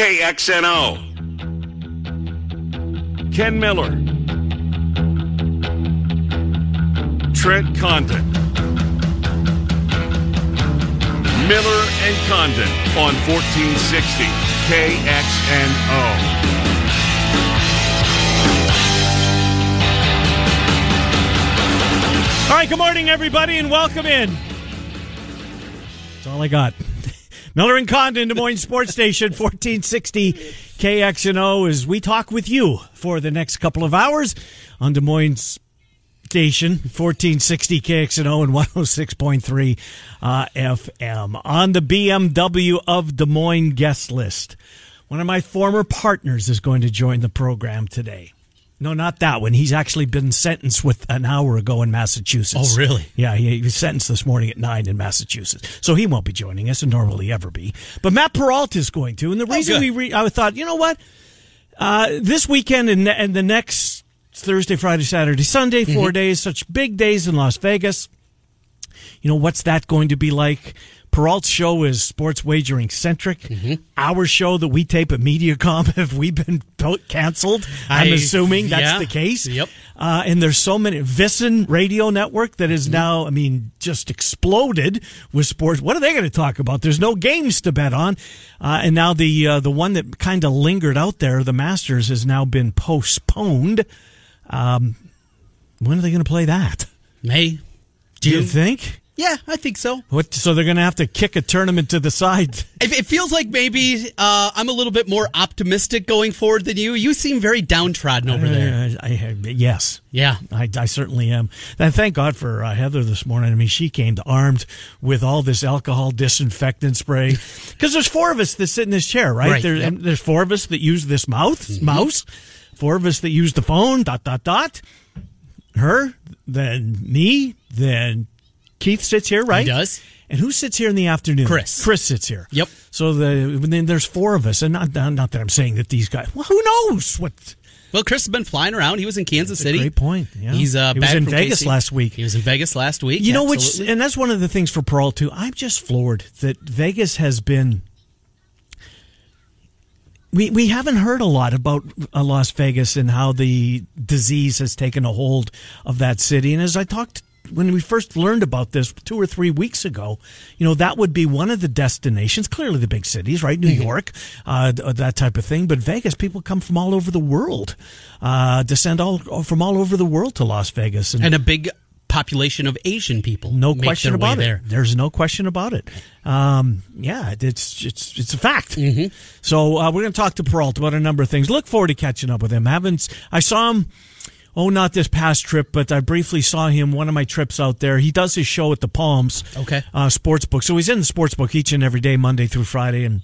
KXNO. Ken Miller. Trent Condon. Miller and Condon on 1460 KXNO. All right, good morning, everybody, and welcome in. That's all I got. Miller and Condon, Des Moines Sports Station, 1460 KXNO, as we talk with you for the next couple of hours on Des Moines Station, 1460 KXNO and 106.3 uh, FM. On the BMW of Des Moines guest list, one of my former partners is going to join the program today. No, not that one. He's actually been sentenced with an hour ago in Massachusetts. Oh, really? Yeah, he was sentenced this morning at nine in Massachusetts. So he won't be joining us, and nor will he ever be. But Matt Perrault is going to. And the reason good. we, re- I thought, you know what? Uh, this weekend and, and the next Thursday, Friday, Saturday, Sunday, 4 days, such big days in Las Vegas. You know, what's that going to be like? Perrault's show is sports wagering centric. Mm-hmm. Our show that we tape at MediaCom, have we been canceled? I'm I- assuming that's yeah. the case. Yep. Uh, and there's so many VSiN radio network that Mm-hmm. now, I mean, just exploded with sports. What are they going to talk about? There's no games to bet on, uh, and now the uh, the one that kind of lingered out there, the Masters, has now been postponed. Um, when are they going to play that? May. Do you think? Yeah, I think so. What? So they're going to have to kick a tournament to the side. It, it feels like maybe uh, I'm a little bit more optimistic going forward than you. You seem very downtrodden over there. Uh, I, I, yes. Yeah. I, I certainly am. And thank God for uh, Heather this morning. I mean, she came armed with all this alcohol disinfectant spray. Because there's four of us that sit in this chair, right? Right, There, yep. there's four of us that use this mouth, mouse. Four of us that use the phone. Dot dot dot. Her, then me, then Keith sits here, right? He does. And who sits here in the afternoon? Chris. Chris sits here. Yep. So the then there's four of us, and not not that I'm saying that these guys. Well, who knows what? Well, Chris has been flying around. He was in Kansas City. great point, yeah. He's uh, He was in Vegas KC. last week. He was in Vegas last week. You know, which, and that's one of the things for Pearl too. I'm just floored that Vegas has been. We we haven't heard a lot about uh, Las Vegas and how the disease has taken a hold of that city. And as I talked when we first learned about this two or three weeks ago, you know that would be one of the destinations. Clearly, the big cities, right? New Mm-hmm. York, uh, that type of thing. But Vegas, people come from all over the world, uh, descend all from all over the world to Las Vegas, and a big population of Asian people. no question about it. there. There's no question about it. Um, yeah, it's it's it's a fact. Mm-hmm. So uh, we're going to talk to Perrault about a number of things. Look forward to catching up with him. Haven't I saw him? Oh, not this past trip, but I briefly saw him one of my trips out there. He does his show at the Palms, Okay. uh, sports book. So he's in the sports book each and every day, Monday through Friday, and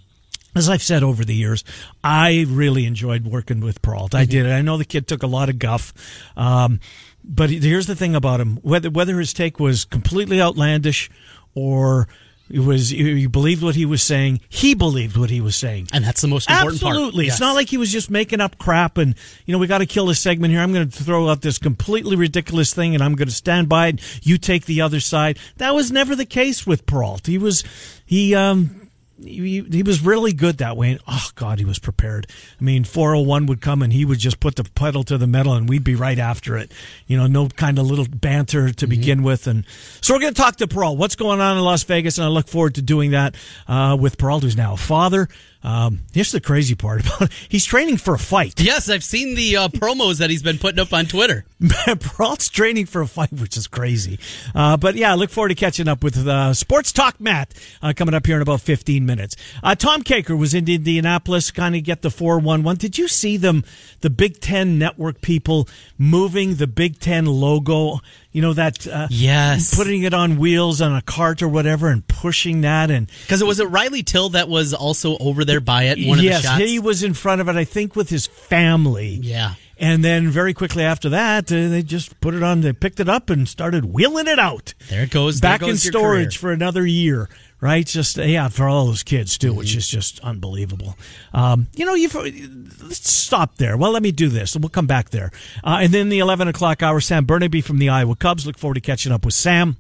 as I've said over the years, I really enjoyed working with Perrault. I did. I know the kid took a lot of guff. Um, but here's the thing about him: whether whether his take was completely outlandish or it was you believed what he was saying, he believed what he was saying. And that's the most important part. Absolutely. It's Yes. not like he was just making up crap and, you know, we got to kill this segment here. I'm going to throw out this completely ridiculous thing and I'm going to stand by it. You take the other side. That was never the case with Perrault. He was, he, um, he, he was really good that way. And, oh, God, he was prepared. I mean, 401 would come and he would just put the pedal to the metal and we'd be right after it. You know, no kind of little banter to begin with. And so we're going to talk to Perrault. What's going on in Las Vegas? And I look forward to doing that uh, with Perrault, who's now a father. Um, here's the crazy part about it. He's training for a fight. Yes, I've seen the uh, promos that he's been putting up on Twitter. Perrault's training for a fight, which is crazy. Uh, but yeah, I look forward to catching up with uh, Sports Talk Matt uh, coming up here in about 15 minutes. Uh, Tom Kakert was in Indianapolis, kind of get the 411. Did you see them, the Big Ten network people moving the Big Ten logo? You know, that, uh, Yes. putting it on wheels on a cart or whatever and pushing that and Because it was it Riley Till that was also over there by it. One yes, of the shots. he was in front of it, I think, with his family. Yeah. And then very quickly after that, uh, they just put it on, they picked it up and started wheeling it out. There it goes. Back in goes your storage career. for another year, right? Just, yeah, for all those kids too, which is just unbelievable. Um, you know, you've, let's stop there. Well, let me do this. We'll come back there. Uh, and then the 11 o'clock hour, Sam Bernabe from the Iowa Cubs. Look forward to catching up with Sam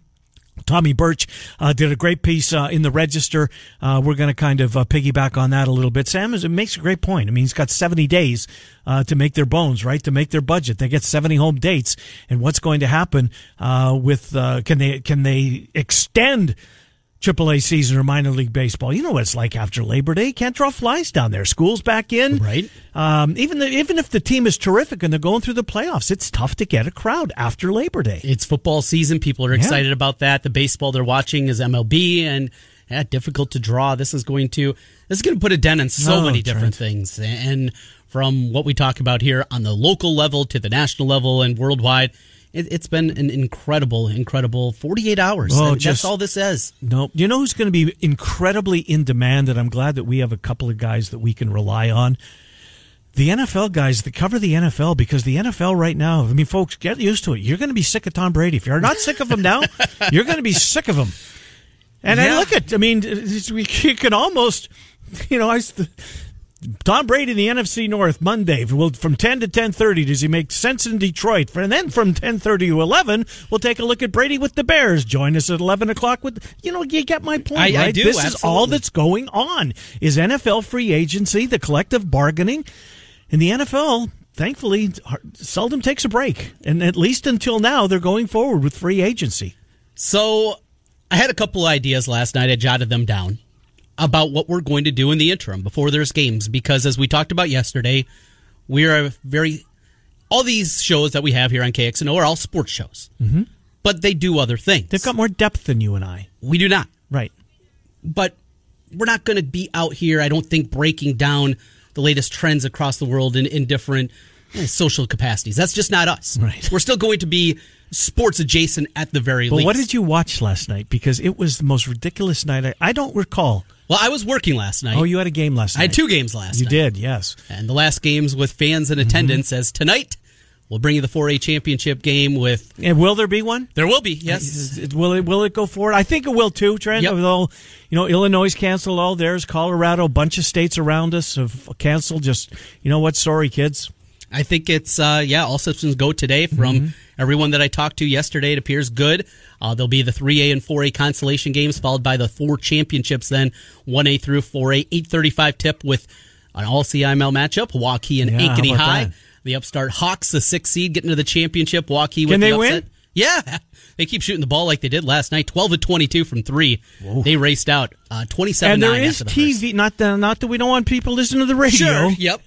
Tommy Birch uh, did a great piece uh, in the Register. Uh, we're going to kind of uh, piggyback on that a little bit. Sam is, it makes a great point. I mean, he's got 70 days uh, to make their bones, right? To make their budget. They get 70 home dates. And what's going to happen uh, with can they can they extend AAA season or minor league baseball. You know what it's like after Labor Day. You can't draw flies down there. School's back in. Right. Um, even the, even if the team is terrific and they're going through the playoffs, it's tough to get a crowd after Labor Day. It's football season. People are excited yeah. about that. The baseball they're watching is MLB and yeah, difficult to draw. This is going to this is going to put a dent in so oh, many different right. things. And from what we talk about here on the local level to the national level and worldwide it, has been an incredible, incredible 48 hours. Oh, That's just, all this says. No, you know who's going to be incredibly in demand, and I'm glad that we have a couple of guys that we can rely on. The NFL guys that cover the NFL because the NFL right now, I mean, folks, get used to it. You're going to be sick of Tom Brady. If you're not sick of him now, you're going to be sick of him. And yeah. I look at, I mean, we can almost, you know, I Tom Brady in the NFC North Monday. From 10 to 10:30 does he make sense in Detroit? And then from 10:30 to 11 we'll take a look at Brady with the Bears. Join us at 11 o'clock with you know you get my point I, right? I do, this absolutely. is all that's going on. Is NFL free agency the collective bargaining? In the NFL thankfully seldom takes a break. And at least until now they're going forward with free agency. So I had a couple ideas last night. I jotted them down about what we're going to do in the interim before there's games because as we talked about yesterday, we are very all these shows that we have here on KXNO are all sports shows. Mm-hmm. But they do other things. They've got more depth than you and I. We do not. Right. But we're not going to be out here, I don't think, breaking down the latest trends across the world in, in different eh, social capacities. That's just not us. Right. We're still going to be sports adjacent at the very but least. What did you watch last night? Because it was the most ridiculous night. I, I don't recall well, I was working last night. Oh, you had a game last night. I had two games last you night. You did, yes. And the last games with fans in attendance mm-hmm. as tonight we'll bring you the 4A championship game with And will there be one? There will be. Yes. Uh, will it will it go forward? I think it will too, Trent. Yep. Although, you know, Illinois canceled all theirs, Colorado, a bunch of states around us have canceled just, you know what, sorry kids. I think it's uh, yeah, all systems go today from mm-hmm. Everyone that I talked to yesterday. It appears good. Uh, there'll be the 3A and 4A consolation games, followed by the four championships. Then 1A through 4A, 8:35 tip with an all CIML matchup. Waukee and yeah, Ankeny High. That? The upstart Hawks, the sixth seed, getting to the championship. Waukee Can with they the upset. win? Yeah, they keep shooting the ball like they did last night. Twelve to twenty-two from three. Whoa. They raced out uh, twenty-seven. And there is TV. Not that, not that we don't want people listening to the radio. Sure. Yep.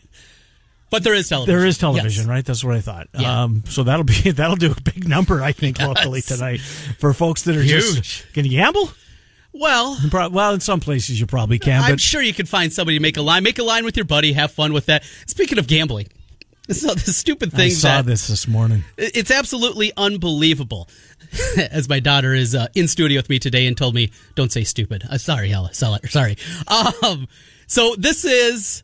But there is television. There is television, yes. right? That's what I thought. Yeah. Um, so that'll be that'll do a big number, I think, yes. locally tonight for folks that are Huge. just can you gamble? Well, well, in some places you probably can. I'm sure you can find somebody to make a line. Make a line with your buddy. Have fun with that. Speaking of gambling, this is the stupid thing. I saw this this morning. It's absolutely unbelievable. As my daughter is uh, in studio with me today and told me, "Don't say stupid." Uh, sorry, Ella. Sorry. Um, so this is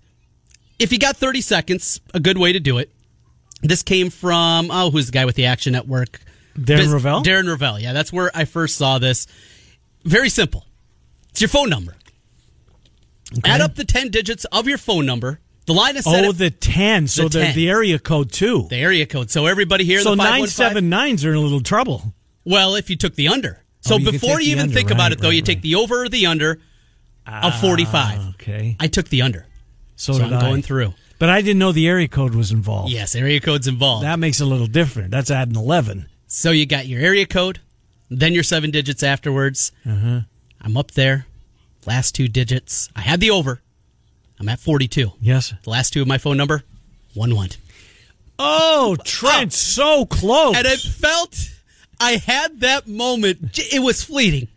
if you got 30 seconds, a good way to do it. This came from, oh, who's the guy with the Action Network? Darren Biz- Rovell? Darren Rovell, yeah. That's where I first saw this. Very simple. It's your phone number. Okay. Add up the 10 digits of your phone number. The line is set Oh, the 10. So the, 10. the, area code, too. The area code. So everybody here so the 979s are in a little trouble. Well, if you took the under. So oh, you before you even under. think right, about it, though, right, you take the over or the under of 45. Ah, okay. I took the under. So, so I'm I. going through. But I didn't know the area code was involved. Yes, area code's involved. That makes it a little different. That's adding 11. So you got your area code, then your seven digits afterwards. Uh-huh. I'm up there. Last two digits. I had the over. I'm at 42. Yes. The last two of my phone number, 1 1. Oh, Trent, oh. so close. And it felt, I had that moment. It was fleeting,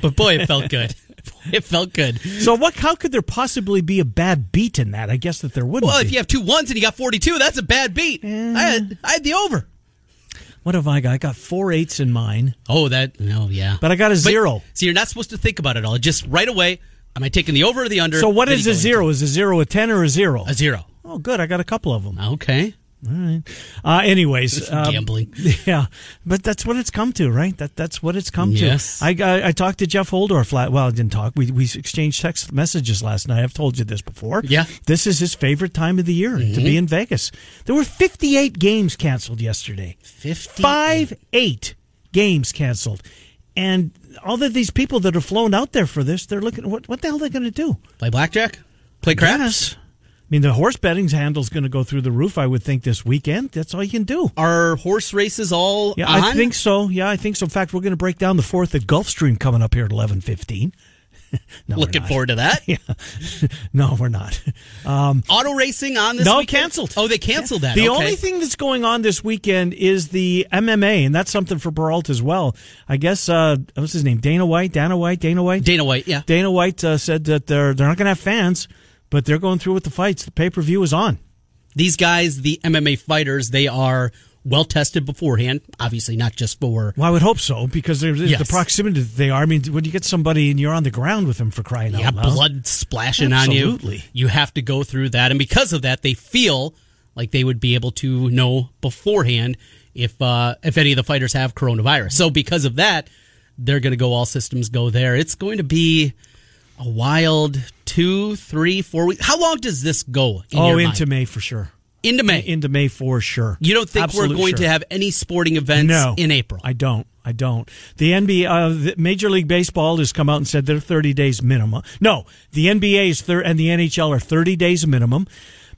but boy, it felt good. it felt good. So what? How could there possibly be a bad beat in that? I guess that there wouldn't. Well, be. if you have two ones and you got forty-two, that's a bad beat. I had I had the over. What have I got? I got four eights in mine. Oh, that no, yeah. But I got a zero. But, so you're not supposed to think about it all. Just right away. Am I taking the over or the under? So what is a zero? Is a zero a ten or a zero? A zero. Oh, good. I got a couple of them. Okay. All right. Uh, anyways, um, gambling. Yeah, but that's what it's come to, right? That that's what it's come yes. to. I, I, I talked to Jeff Holdorf. Well, I didn't talk. We we exchanged text messages last night. I've told you this before. Yeah. This is his favorite time of the year mm-hmm. to be in Vegas. There were 58 games canceled yesterday. 58. Five eight games canceled. and all of these people that have flown out there for this, they're looking. What what the hell are they going to do? Play blackjack? Play craps? Yes. I mean, the horse betting's handle's going to go through the roof. I would think this weekend. That's all you can do. Are horse races all? Yeah, on? I think so. Yeah, I think so. In fact, we're going to break down the fourth at Gulfstream coming up here at eleven fifteen. no, Looking forward to that. Yeah. no, we're not. Um, Auto racing on this no, weekend? canceled. Oh, they canceled that. The Okay. only thing that's going on this weekend is the MMA, and that's something for Perrault as well. I guess uh, what's his name? Dana White. Dana White. Dana White. Dana White, yeah. Dana White uh, said that they're they're not going to have fans, but they're going through with the fights. The pay per view is on. These guys, the MMA fighters, they are well tested beforehand. Obviously, not just for. Well, I would hope so because there's Yes. the proximity that they are. I mean, when you get somebody and you're on the ground with them for crying Yeah, out loud, blood splashing Absolutely. on you. You have to go through that, and because of that, they feel like they would be able to know beforehand if uh, if any of the fighters have coronavirus. So because of that, they're going to go all systems go there. It's going to be a wild two, three, four weeks. How long does this go? In oh, into mind? May for sure. into May. Into May for sure. you don't think Absolute we're going sure. to have any sporting events no, in April? I don't. I don't. The NBA, uh, the Major League Baseball has come out and said they're 30 days minimum. No, the NBA is thir- and the NHL are 30 days minimum.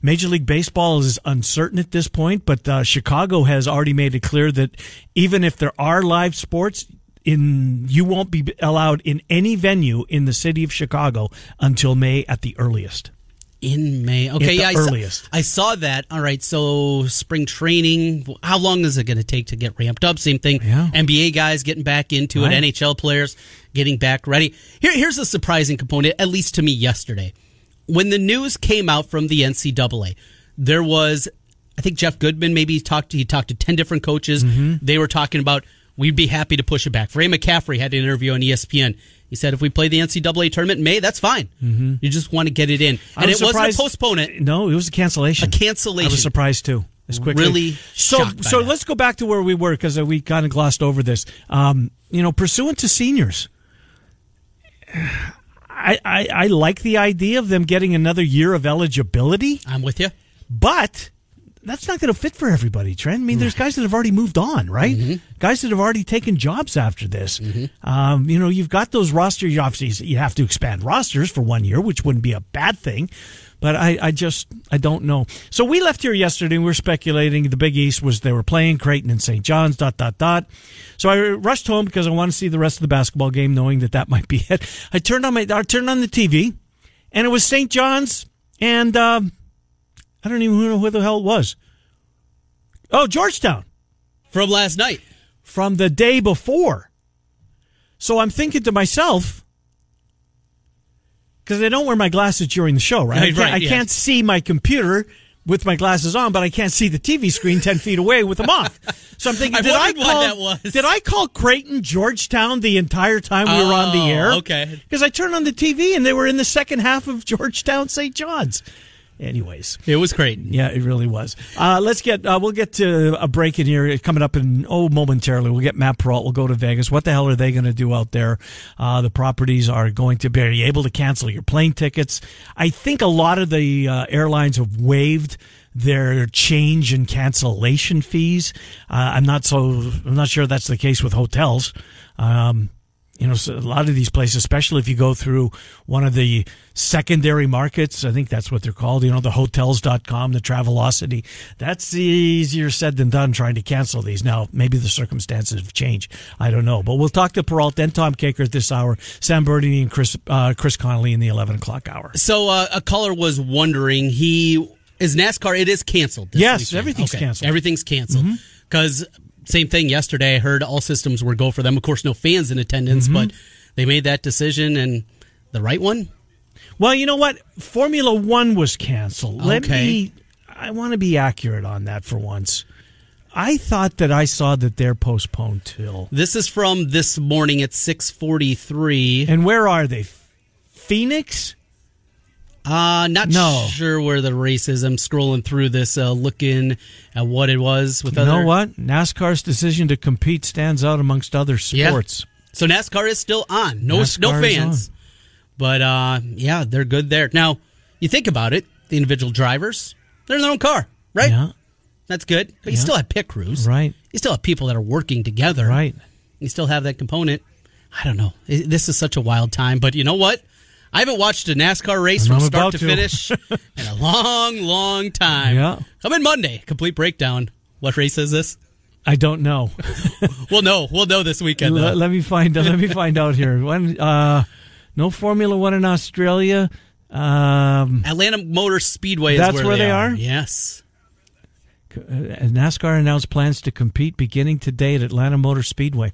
Major League Baseball is uncertain at this point, but uh, Chicago has already made it clear that even if there are live sports, in you won't be allowed in any venue in the city of Chicago until May at the earliest. In May. Okay, the yeah, I saw- earliest. I saw that. All right, so spring training. How long is it going to take to get ramped up? Same thing. Yeah. NBA guys getting back into Right. it. NHL players getting back ready. Here, here's a surprising component, at least to me yesterday. When the news came out from the NCAA, there was, I think Jeff Goodman maybe talked. To, he talked to ten different coaches. Mm-hmm. They were talking about we'd be happy to push it back. Ray McCaffery had an interview on ESPN. He said if we play the NCAA tournament in May, that's fine. You just want to get it in, Mm-hmm. And was it wasn't a postponement. No, it was a cancellation. A cancellation. I was surprised too. As quickly. Really So, so that. let's go back to where we were because we kind of glossed over this. Um, you know, pursuant to seniors, I, I I like the idea of them getting another year of eligibility, I'm with you. but that's not going to fit for everybody, Trent. I mean, there's guys that have already moved on, right? Guys that have already taken jobs after this. Um, you know, you've got those rosters. You obviously you have to expand rosters for one year, which wouldn't be a bad thing. But I, I just I don't know. So we left here yesterday. and We were speculating the Big East was they were playing Creighton and St. John's. Dot dot dot. So I rushed home because I want to see the rest of the basketball game, knowing that that might be it. I turned on my I turned on the TV, and it was St. John's and. Um, I don't even know who the hell it was. Oh, Georgetown From last night. from the day before. So I'm thinking to myself, because I don't wear my glasses during the show, right? I can't, right, I can't see my computer with my glasses on, but I can't see the TV screen ten feet away with them off. So I'm thinking, I did I call? that was. Did I call Creighton Georgetown the entire time we were on the Oh, air? okay. Because I turned on the TV and they were in the second half of Georgetown St. John's. Anyways. It was great Yeah, it really was. Uh, let's get uh, we'll get to a break in here coming up in oh momentarily. We'll get Matt Perrault. We'll go to Vegas. What the hell are they going to do out there? Uh, the properties are going to be able to cancel your plane tickets. I think a lot of the uh, airlines have waived their change and cancellation fees. Uh, I'm not so I'm not sure that's the case with hotels. Um, you know, a lot of these places, especially if you go through one of the secondary markets, I think that's what they're called, you know, the hotels.com, the Travelocity. That's easier said than done trying to cancel these. Now, maybe the circumstances have changed. I don't know. But we'll talk to Perrault and Tom Kakert at this hour, Sam Bernabe and Chris, uh, Chris Connolly in the 11 o'clock hour. So uh, a caller was wondering, he is NASCAR. It is canceled. Yes, weekend. everything's Okay, canceled. Everything's canceled because same thing yesterday. I heard all systems were go for them. Of course, no fans in attendance, mm-hmm. but they made that decision and the right one. Well, you know what? Formula One was canceled. Let Okay. me, I want to be accurate on that for once. I thought that I saw that they're postponed till. This is from this morning at six forty three. And where are they? Phoenix? Uh, not No. sure where the race is. I'm scrolling through this, uh, looking at what it was with You other. know what? NASCAR's decision to compete stands out amongst other Yeah. sports. So NASCAR is still on. No, NASCAR no fans. But uh, yeah, they're good there. Now, you think about it, the individual drivers, they're in their own car, right? Yeah, That's good. But you Yeah. still have pit crews. right, You still have people that are working together. right. You still have that component. I don't know. This is such a wild time, but you know what? I haven't watched a NASCAR race from start to, to, finish in a long, long time. Yeah. Coming Monday, complete breakdown. What race is this? I don't know. we'll know. We'll know this weekend. Let, let, me find. let me find out here. When uh, no Formula One in Australia. Um, Atlanta Motor Speedway. That's where, where they, they are. are? Yes. Uh, NASCAR announced plans to compete beginning today at Atlanta Motor Speedway.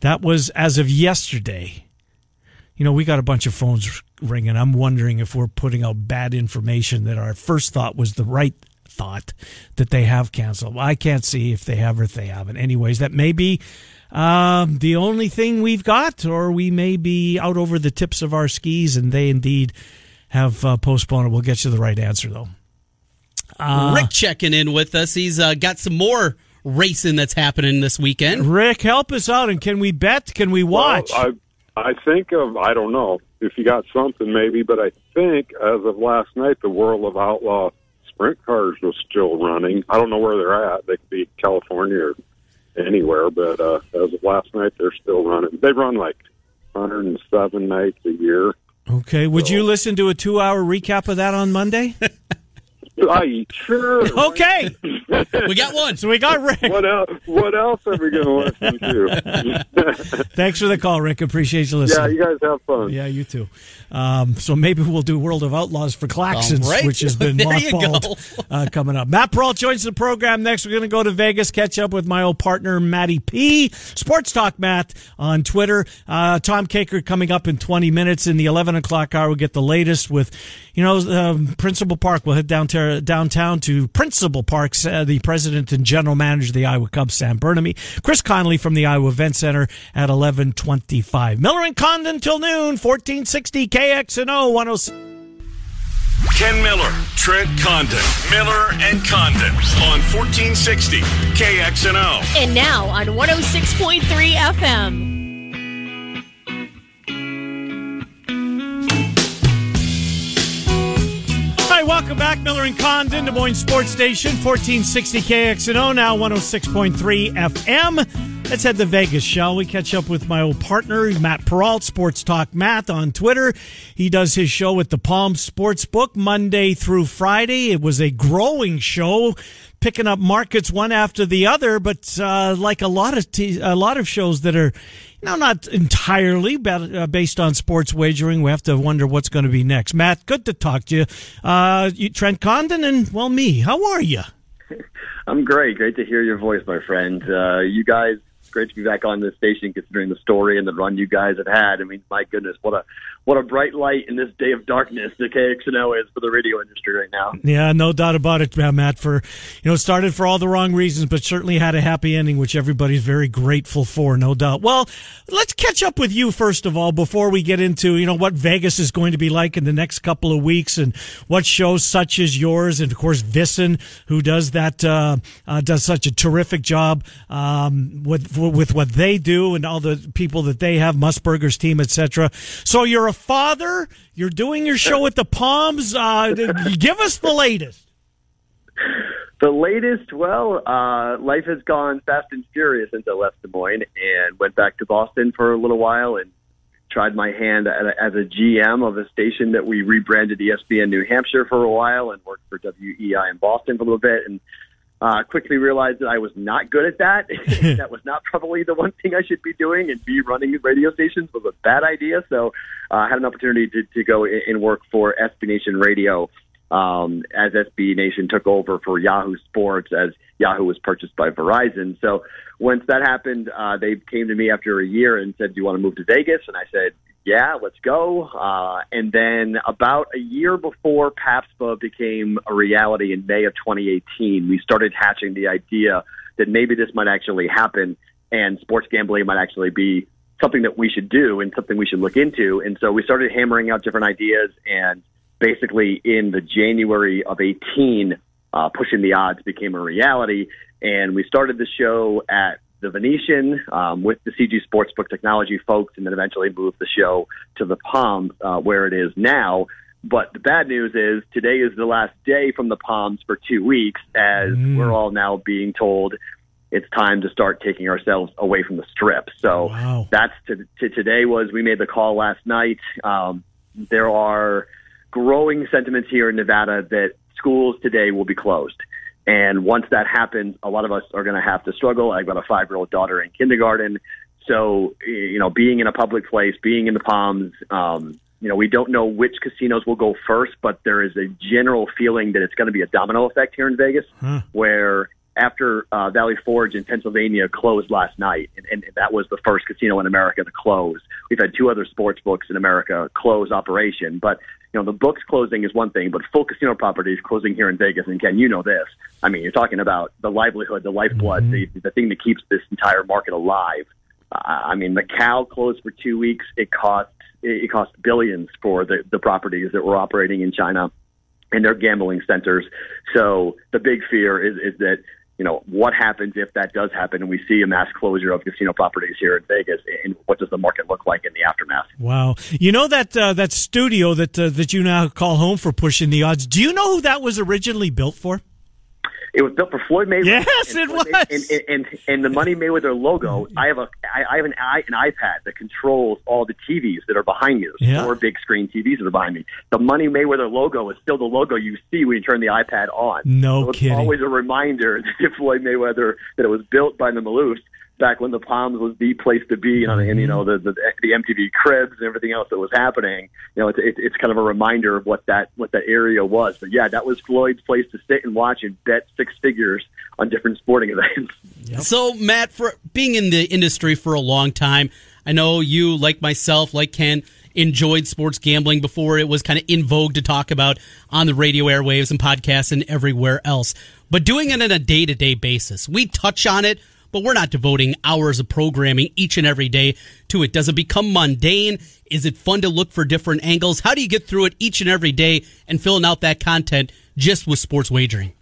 That was as of yesterday. You know, we got a bunch of phones ringing. I'm wondering if we're putting out bad information that our first thought was the right thought that they have canceled. I can't see if they have or if they haven't. Anyways, that may be um, the only thing we've got, or we may be out over the tips of our skis and they indeed have uh, postponed it. We'll get you the right answer, though. Uh, Rick checking in with us. He's uh, got some more racing that's happening this weekend. Rick, help us out. And can we bet? Can we watch? Well, I, think of, I don't know if you got something maybe, but I think as of last night, the World of Outlaw sprint cars was still running. I don't know where they're at. They could be California or anywhere, but uh, as of last night, they're still running. They run like 107 nights a year. Okay. Would so. you listen to a two hour recap of that on Monday? I sure. Okay, we got one. So we got Rick. What else? What else are we going to listen to? Thanks for the call, Rick. Appreciate you listening. Yeah, you guys have fun. Yeah, you too. Um, so maybe we'll do World of Outlaws for Claxons, right. which has been mothballed uh, coming up. Matt Perrault joins the program next. We're going to go to Vegas, catch up with my old partner Matty P. Sports Talk Matt on Twitter. Uh, Tom Kakert coming up in 20 minutes in the 11 o'clock hour. We'll get the latest with, you know, um, Principal Park. We'll head down to, downtown to Principal Parks, uh, the president and general manager of the Iowa Cubs, Sam Bernabe. Chris Conley from the Iowa Event Center at 1125. Miller and Condon till noon, 1460 KXNO 106. Ken Miller, Trent Condon, Miller and Condon on 1460 KXNO. And now on 106.3 FM. Welcome back. Miller and Condon, Des Moines Sports Station, 1460 KXNO, now 106.3 FM. Let's head to Vegas, shall we? Catch up with my old partner, Matt Perrault, Sports Talk Matt on Twitter. He does his show at the Palm Sports Book Monday through Friday. It was a growing show, picking up markets one after the other, but uh, like a lot of t- a lot of shows that are, know, not entirely uh, based on sports wagering. We have to wonder what's going to be next. Matt, good to talk to you. Uh, Trent Condon and well, me. How are you? I'm great. Great to hear your voice, my friend. Uh, you guys great to be back on this station, considering the story and the run you guys have had. I mean, my goodness, what a what a bright light in this day of darkness the KXNO is for the radio industry right now. Yeah, no doubt about it, Matt. For you know, started for all the wrong reasons, but certainly had a happy ending, which everybody's very grateful for, no doubt. Well, let's catch up with you first of all before we get into you know what Vegas is going to be like in the next couple of weeks and what shows such as yours, and of course VSiN, who does that uh, uh, does such a terrific job um, with with what they do and all the people that they have, Musburger's team, etc. So you're a father. You're doing your show at the Palms. Uh, give us the latest. The latest, well, uh, life has gone fast and furious since I left Des Moines and went back to Boston for a little while and tried my hand a, as a GM of a station that we rebranded ESPN New Hampshire for a while and worked for WEEI in Boston for a little bit. And uh, quickly realized that I was not good at that. that was not probably the one thing I should be doing, and be running radio stations was a bad idea. So uh, I had an opportunity to, to go and work for SB Nation Radio um, as SB Nation took over for Yahoo Sports as Yahoo was purchased by Verizon. So once that happened, uh, they came to me after a year and said, "Do you want to move to Vegas?" And I said, yeah, let's go. Uh, and then about a year before PASPA became a reality in May of 2018, we started hatching the idea that maybe this might actually happen and sports gambling might actually be something that we should do and something we should look into. And so we started hammering out different ideas and basically in the January of 18, uh, pushing the odds became a reality. And we started the show at the Venetian um, with the CG Sportsbook technology folks, and then eventually moved the show to the Palm, uh, where it is now. But the bad news is today is the last day from the Palms for two weeks, as mm. we're all now being told it's time to start taking ourselves away from the strip. So wow. that's to, to, today was we made the call last night. Um, there are growing sentiments here in Nevada that schools today will be closed. And once that happens, a lot of us are going to have to struggle. I've got a five year old daughter in kindergarten. So, you know, being in a public place, being in the Palms, um, you know, we don't know which casinos will go first, but there is a general feeling that it's going to be a domino effect here in Vegas, huh. where after uh, Valley Forge in Pennsylvania closed last night, and, and that was the first casino in America to close. We've had two other sports books in America close operation, but you know the books closing is one thing, but full casino properties closing here in Vegas, and Ken, you know this. I mean, you're talking about the livelihood, the lifeblood, mm-hmm. the the thing that keeps this entire market alive. Uh, I mean, Macau closed for two weeks. It cost it cost billions for the the properties that were operating in China and their gambling centers. So the big fear is is that you know, what happens if that does happen and we see a mass closure of casino properties here in Vegas, and what does the market look like in the aftermath? Wow, you know that uh, that studio that uh, that you now call home for pushing the odds. Do you know who that was originally built for? It was built for Floyd Mayweather. Yes, it was. and, and, and, and the Money Mayweather logo. Mm-hmm. I have a I, I have an, I, an iPad that controls all the TVs that are behind me. There's yeah. four big screen TVs that are behind me. The Money Mayweather logo is still the logo you see when you turn the iPad on. No so it's kidding. Always a reminder that Floyd Mayweather that it was built by the Maloofs back when the Palms was the place to be, and, and you mm-hmm. know the, the the MTV Cribs and everything else that was happening. You know, it's it, it's kind of a reminder of what that what that area was. But yeah, that was Floyd's place to sit and watch and bet six figures on different sporting events. Yep. So Matt, for being in the industry for a long time, I know you, like myself, like Ken, enjoyed sports gambling before it was kind of in vogue to talk about on the radio airwaves and podcasts and everywhere else. But doing it on a day to day basis, we touch on it but we're not devoting hours of programming each and every day to it. Does it become mundane? Is it fun to look for different angles? How do you get through it each and every day and filling out that content just with sports wagering?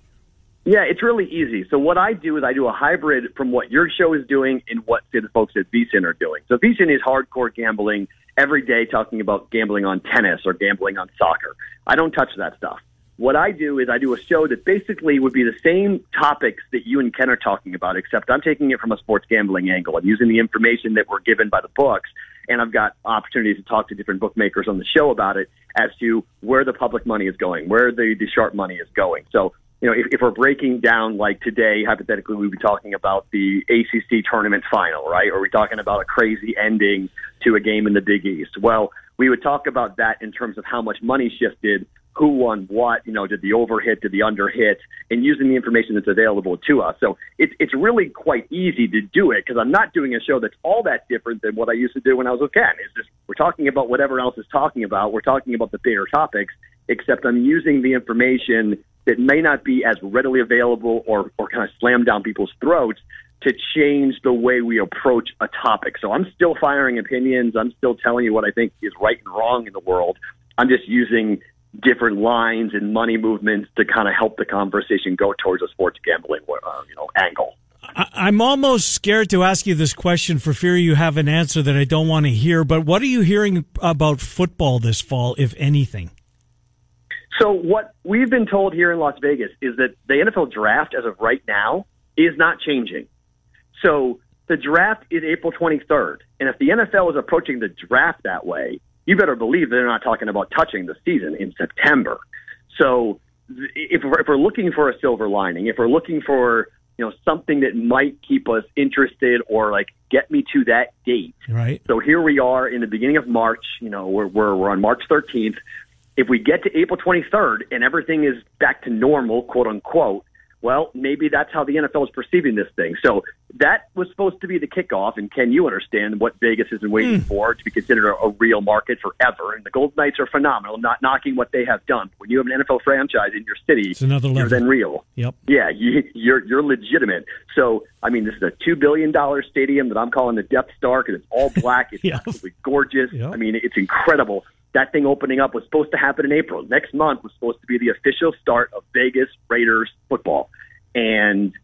Yeah, it's really easy. So what I do is I do a hybrid from what your show is doing and what the folks at VSIN are doing. So VSIN is hardcore gambling every day, talking about gambling on tennis or gambling on soccer. I don't touch that stuff. What I do is I do a show that basically would be the same topics that you and Ken are talking about, except I'm taking it from a sports gambling angle. I'm using the information that we're given by the books, and I've got opportunities to talk to different bookmakers on the show about it as to where the public money is going, where the, the sharp money is going. So, you know, if, if we're breaking down like today, hypothetically, we'd be talking about the ACC tournament final, right? Or we talking about a crazy ending to a game in the Big East? Well, we would talk about that in terms of how much money shifted who won what, you know, did the over hit, did the under hit, and using the information that's available to us. So it's it's really quite easy to do it because I'm not doing a show that's all that different than what I used to do when I was with Ken. It's just we're talking about whatever else is talking about. We're talking about the bigger topics, except I'm using the information that may not be as readily available or or kind of slam down people's throats to change the way we approach a topic. So I'm still firing opinions. I'm still telling you what I think is right and wrong in the world. I'm just using different lines and money movements to kind of help the conversation go towards a sports gambling uh, you know angle. I'm almost scared to ask you this question for fear you have an answer that I don't want to hear. But what are you hearing about football this fall, if anything? So what we've been told here in Las Vegas is that the NFL draft, as of right now, is not changing. So the draft is April 23rd, and if the NFL is approaching the draft that way, you better believe they're not talking about touching the season in September. So if we're, if we're looking for a silver lining, if we're looking for you know something that might keep us interested or like get me to that date. Right. So here we are in the beginning of March. You know, we're we're, we're on March 13th. If we get to April 23rd and everything is back to normal, quote unquote, well, maybe that's how the NFL is perceiving this thing. So that was supposed to be the kickoff. And can you understand what Vegas has been waiting mm. for to be considered a, a, real market forever? And the Golden Knights are phenomenal, not knocking what they have done. When you have an NFL franchise in your city, it's another level. you're then real. Yep. Yeah, you, you're you're legitimate. So I mean, this is a two billion dollar stadium that I'm calling the Death Star because it's all black. It's absolutely gorgeous. Yep. I mean, it's incredible that thing opening up was supposed to happen in April. Next month was supposed to be the official start of Vegas Raiders football. And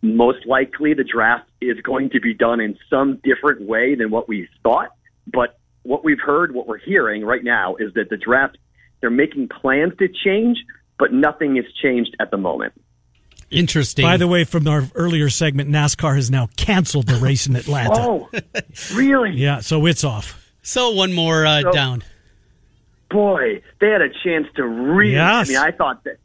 most likely the draft is going to be done in some different way than what we thought. But what we've heard, what we're hearing right now is that the draft, they're making plans to change, but nothing has changed at the moment. Interesting. By the way, from our earlier segment, NASCAR has now canceled the race in Atlanta. Oh, really? Yeah, so it's off. So one more uh, So- down. Boy, they had a chance to really. Yes. I mean, I thought that.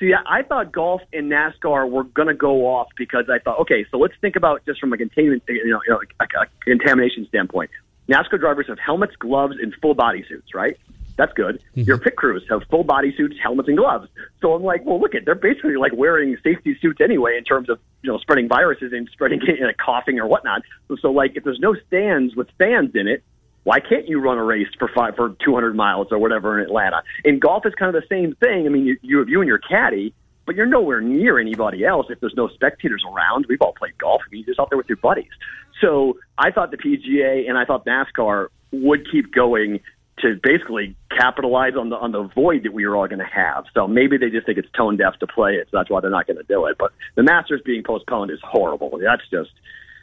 See, I thought golf and NASCAR were going to go off because I thought, okay, so let's think about just from a containment, you know, you know a, a contamination standpoint. NASCAR drivers have helmets, gloves, and full body suits, right? That's good. Mm-hmm. Your pit crews have full body suits, helmets, and gloves. So I'm like, well, look at they're basically like wearing safety suits anyway in terms of you know spreading viruses and spreading you know, coughing or whatnot. So, so like if there's no stands with fans in it, why can't you run a race for five for 200 miles or whatever in Atlanta? In golf, it's kind of the same thing. I mean, you you, have you and your caddy, but you're nowhere near anybody else if there's no spectators around. We've all played golf. I mean, you're just out there with your buddies. So I thought the PGA and I thought NASCAR would keep going to basically capitalize on the on the void that we were all going to have. So maybe they just think it's tone deaf to play it, so that's why they're not going to do it. But the Masters being postponed is horrible. That's just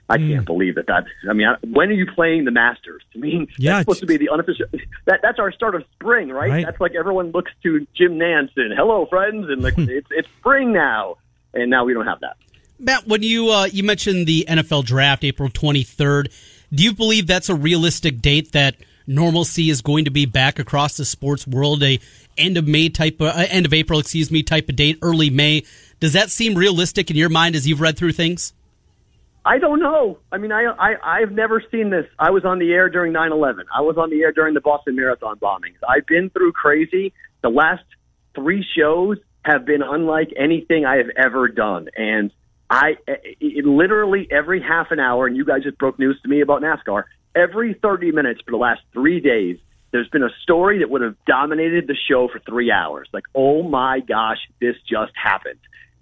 I can't believe that. That's I mean, I, when are you playing the Masters? I mean, Yeah, that's supposed to be the unofficial. That that's our start of spring, right? Right. That's like everyone looks to Jim Nantz and hello friends, and like it's it's spring now, and now we don't have that. Matt, when you uh, you mentioned the NFL draft, April 23rd, do you believe that's a realistic date that normalcy is going to be back across the sports world? A end of May type, of, uh, end of April, excuse me, type of date, early May. Does that seem realistic in your mind as you've read through things? I don't know. I mean, I, I I've never seen this. I was on the air during 9/11. I was on the air during the Boston Marathon bombings. I've been through crazy. The last three shows have been unlike anything I have ever done, and I it, literally every half an hour. And you guys just broke news to me about NASCAR. Every 30 minutes for the last three days, there's been a story that would have dominated the show for three hours. Like, oh my gosh, this just happened.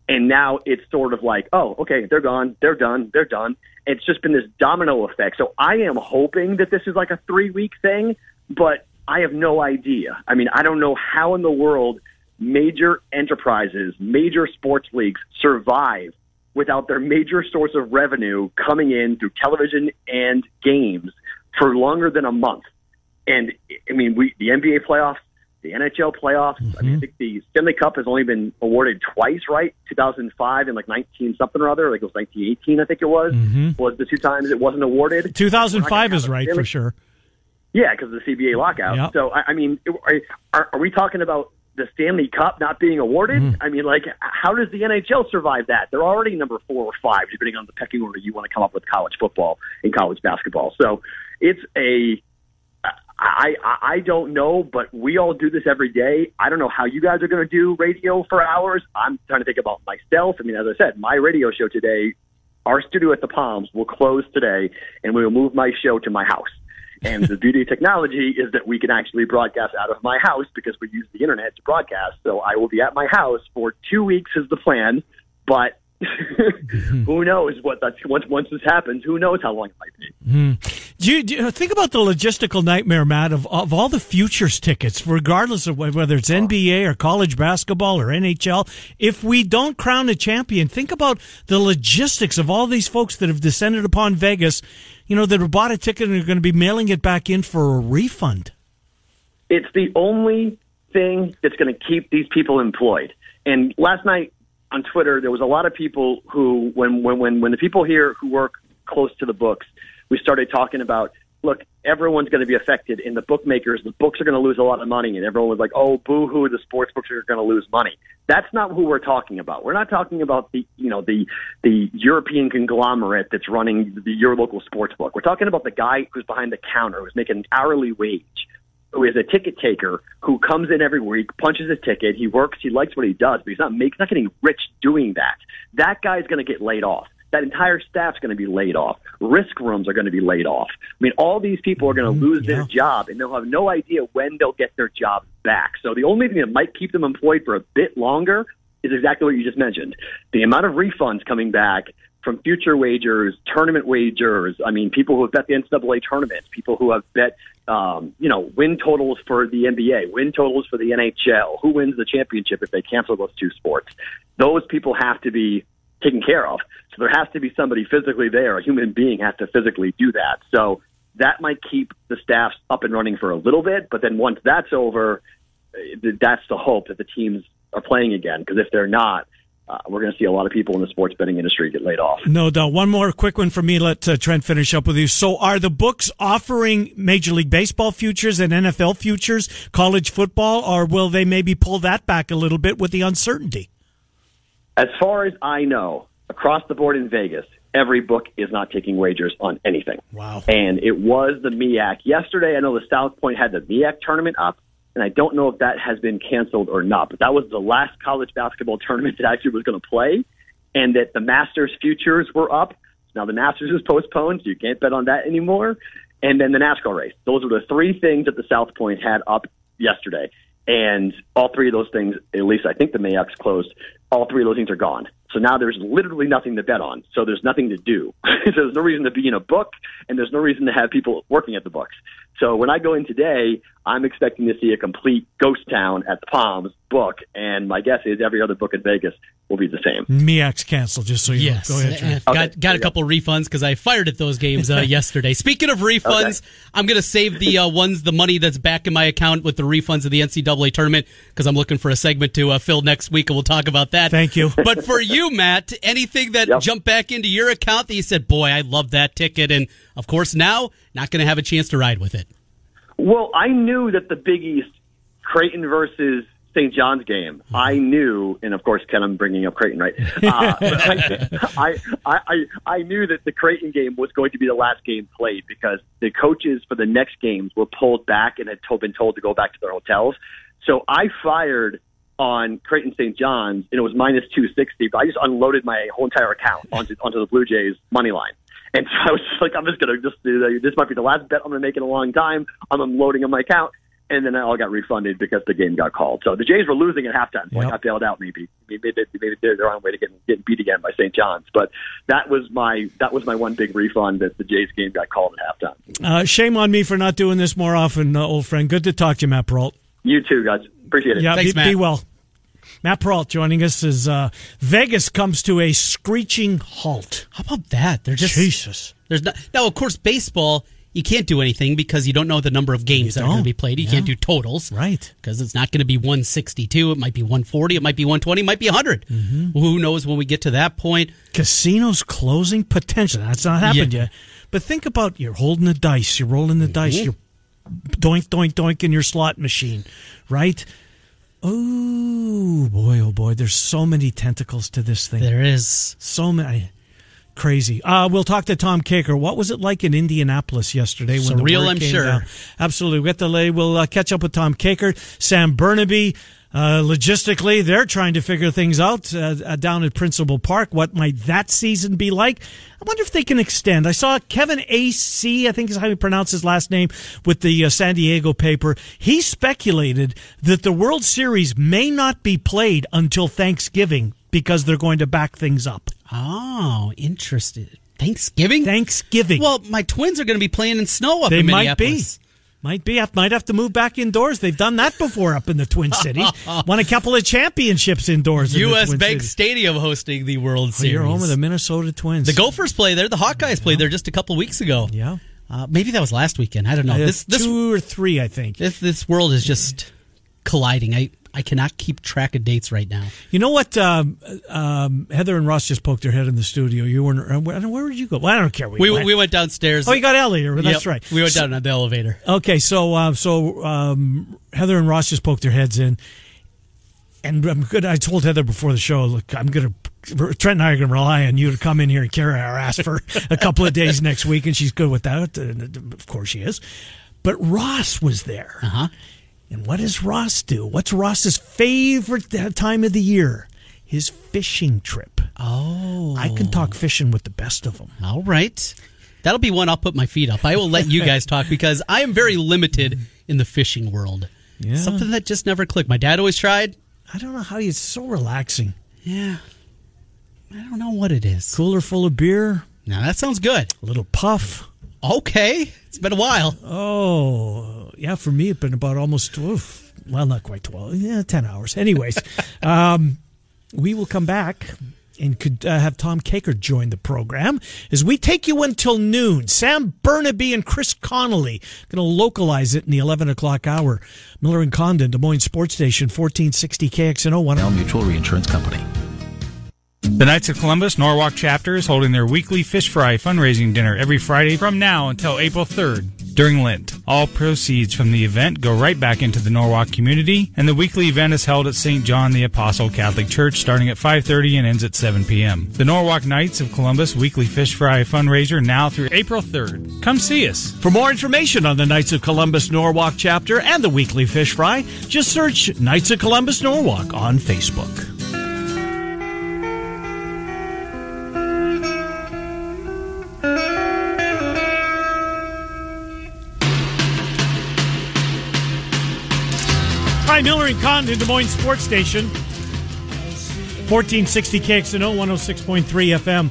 And now it's sort of like, oh, okay, they're gone, they're done, they're done. It's just been this domino effect. So I am hoping that this is like a three week thing, but I have no idea. I mean, I don't know how in the world major enterprises, major sports leagues survive without their major source of revenue coming in through television and games for longer than a month. And I mean, we the NBA playoffs, the NHL playoffs. I mean, I think the Stanley Cup has only been awarded twice, right? 2005 and like 19 something or other. Like it was 1918, I think it was. Was the two times it wasn't awarded. 2005 is right Stanley- for sure. Yeah, because of the CBA lockout. Yep. So I, I mean, are, are, are we talking about the Stanley Cup not being awarded? Mm-hmm. I mean, like, how does the NHL survive that? They're already number four or five, depending on the pecking order you want to come up with college football and college basketball. So it's a I, I don't know, but we all do this every day. I don't know how you guys are going to do radio for hours. I'm trying to think about myself. I mean, as I said, my radio show today, our studio at the Palms will close today, and we will move my show to my house. And the beauty of technology is that we can actually broadcast out of my house because we use the internet to broadcast. So I will be at my house for two weeks is the plan, but Mm-hmm. who knows what that's once once this happens? Who knows how long it might be? Mm-hmm. Do you, do you think about the logistical nightmare, Matt, of, of all the futures tickets, regardless of whether it's NBA or college basketball or NHL? If we don't crown a champion, think about the logistics of all these folks that have descended upon Vegas, you know, that have bought a ticket and are going to be mailing it back in for a refund. it's the only thing that's going to keep these people employed. And last night on Twitter, there was a lot of people who, when when when when the people here who work close to the books, we started talking about, look, everyone's going to be affected, and the bookmakers, the books are going to lose a lot of money, and everyone was like, oh, boo hoo, the sports books are going to lose money. That's not who we're talking about. We're not talking about the you know the the European conglomerate that's running the, your local sports book. We're talking about the guy who's behind the counter who's making an hourly wage who is a ticket taker who comes in every week, punches a ticket, he works, he likes what he does, but he's not making, not getting rich doing that. That guy's going to get laid off. That entire staff's going to be laid off. Risk rooms are going to be laid off. I mean, all these people are going to mm, lose their job, and they'll have no idea when they'll get their job back. So the only thing that might keep them employed for a bit longer is exactly what you just mentioned. The amount of refunds coming back from future wagers, tournament wagers. I mean, people who have bet the NCAA tournament, people who have bet, um, you know, win totals for the NBA, win totals for the NHL. Who wins the championship if they cancel those two sports? Those people have to be taken care of. So there has to be somebody physically there. A human being has to physically do that. So that might keep the staffs up and running for a little bit, but then once that's over, eh, that's the hope that the teams are playing again. Because if they're not, uh, we're going to see a lot of people in the sports betting industry get laid off. No doubt. One more quick one for me. Let uh, Trent finish up with you. So, are the books offering Major League Baseball futures and NFL futures, college football, or will they maybe pull that back a little bit with the uncertainty? As far as I know, across the board in Vegas, every book is not taking wagers on anything. Wow. And it was the MEAC. Yesterday, I know the South Point had the MEAC tournament up, and I don't know if that has been canceled or not, but that was the last college basketball tournament that I actually was going to play, and that the Masters futures were up. Now the Masters is postponed, so you can't bet on that anymore. And then the NASCAR race. Those were the three things that the South Point had up yesterday. And all three of those things, at least I think the MEAC's closed, all three of those things are gone. So now there's literally nothing to bet on. So there's nothing to do. so there's no reason to be in a book, and there's no reason to have people working at the books. So when I go in today, I'm expecting to see a complete ghost town at the Palms book, and my guess is every other book in Vegas will be the same. MEAC's canceled, just so you yes. know. Go ahead, Trent. Got, got a there you couple refunds because I fired at those games uh, yesterday. Speaking of refunds, I'm going to save the uh, ones, the money that's back in my account with the refunds of the NCAA tournament because I'm looking for a segment to uh, fill next week, and we'll talk about that. Thank you. But for you, Matt, anything that Yep. jumped back into your account that you said, boy, I love that ticket, and of course now not going to have a chance to ride with it. Well, I knew that the Big East, Creighton versus St. John's game, I knew, and of course, Ken, I'm bringing up Creighton, right? Uh, I, I, I, I knew that the Creighton game was going to be the last game played because the coaches for the next games were pulled back and had told, been told to go back to their hotels. So I fired on Creighton St. John's, and it was minus 260, but I just unloaded my whole entire account onto, onto the Blue Jays money line. And so I was just like, I'm just going to just do that. This might be the last bet I'm going to make in a long time. I'm unloading on my account. And then I all got refunded because the game got called. So the Jays were losing at halftime. So I got bailed out maybe. Maybe, they, maybe they're they're on their way to getting, getting beat again by St. John's. But that was my that was my one big refund that the Jays game got called at halftime. Uh, shame on me for not doing this more often, uh, old friend. Good to talk to you, Matt Perrault. You too, guys. Appreciate it. Yeah, Thanks, be, Matt. be well. Matt Perrault joining us as uh, Vegas comes to a screeching halt. How about that? They're just Jesus. There's not now, of course, baseball. You can't do anything because you don't know the number of games that are going to be played. You Yeah. can't do totals, Right. Because it's not going to be 162. It might be 140. It might be 120. It might be 100. Mm-hmm. Who knows when we get to that point? Casinos closing potential. That's not happened Yeah. yet. But think about you're holding the dice, you're rolling the dice, Mm-hmm. you're doink, doink, doink in your slot machine, right? Oh boy, oh boy, there's so many tentacles to this thing. There is. So many. Crazy. Uh, we'll talk to Tom Kakert. What was it like in Indianapolis yesterday when the Surreal, I'm came sure. down? Absolutely. The we'll uh, catch up with Tom Kakert. Sam Bernabe. Uh, logistically, they're trying to figure things out uh, uh, down at Principal Park. What might that season be like? I wonder if they can extend. I saw Kevin Acee, I think is how you pronounce his last name, with the uh, San Diego paper. He speculated that the World Series may not be played until Thanksgiving because they're going to back things up. Oh, interesting. Thanksgiving. Thanksgiving. well, my twins are going to be playing in snow up they in might be. Might be. I might have to move back indoors. They've done that before up in the Twin Cities. Won a couple of championships indoors. in the U.S. Twin Bank Cities. Stadium hosting the World Oh, Series. You're home of the Minnesota Twins. The Gophers play there. The Hawkeyes played there just a couple weeks ago. Yeah. Uh, maybe that was last weekend. I don't know. Uh, This this two or three, I think. this this world is just colliding. I I cannot keep track of dates right now. You know what? Um, um, Heather and Ross just poked their head in the studio. You weren't. uh, Where, where did you go? Well, I don't care. where We went. we went downstairs. Oh, you got Ellie. That's right. We went So- down on the elevator. Okay, so uh, so um, Heather and Ross just poked their heads in, and I'm good. I told Heather before the show, look, I'm gonna Trent and I are gonna rely on you to come in here and carry our ass for a couple of days next week, and she's good with that. Of course, she is. But Ross was there, Uh huh. And what does Ross do? What's Ross's favorite time of the year? His fishing trip. Oh, I can talk fishing with the best of them. all right. That'll be one I'll put my feet up. I will let you guys talk because I am very limited in the fishing world. Yeah. Something that just never clicked. My dad always tried. I don't know how you. It's so relaxing. Yeah. I don't know what it is. Cooler full of beer, Now that sounds good. a little puff. Okay. It's been a while. Oh, yeah. For me, it's been about almost oof, well, not quite twelve. Yeah, ten hours. Anyways, um, we will come back and could uh, have Tom Kakert join the program as we take you until noon. Sam Bernabe and Chris Connolly going to localize it in the eleven o'clock hour. Miller and Condon, Des Moines Sports Station, fourteen sixty KXNO one. Now Mutual Reinsurance Company. The Knights of Columbus Norwalk chapter is holding their weekly fish fry fundraising dinner every Friday from now until April 3rd during Lent. All proceeds from the event go right back into the Norwalk community, and the weekly event is held at St. John the Apostle Catholic Church starting at 5:30 and ends at 7 p.m. The Norwalk Knights of Columbus weekly fish fry fundraiser now through April 3rd. Come see us. For more information on the Knights of Columbus Norwalk chapter and the weekly fish fry, just search Knights of Columbus Norwalk on Facebook. Hi, Miller and Condon, Des Moines Sports Station. 1460 KXNO 106.3 FM.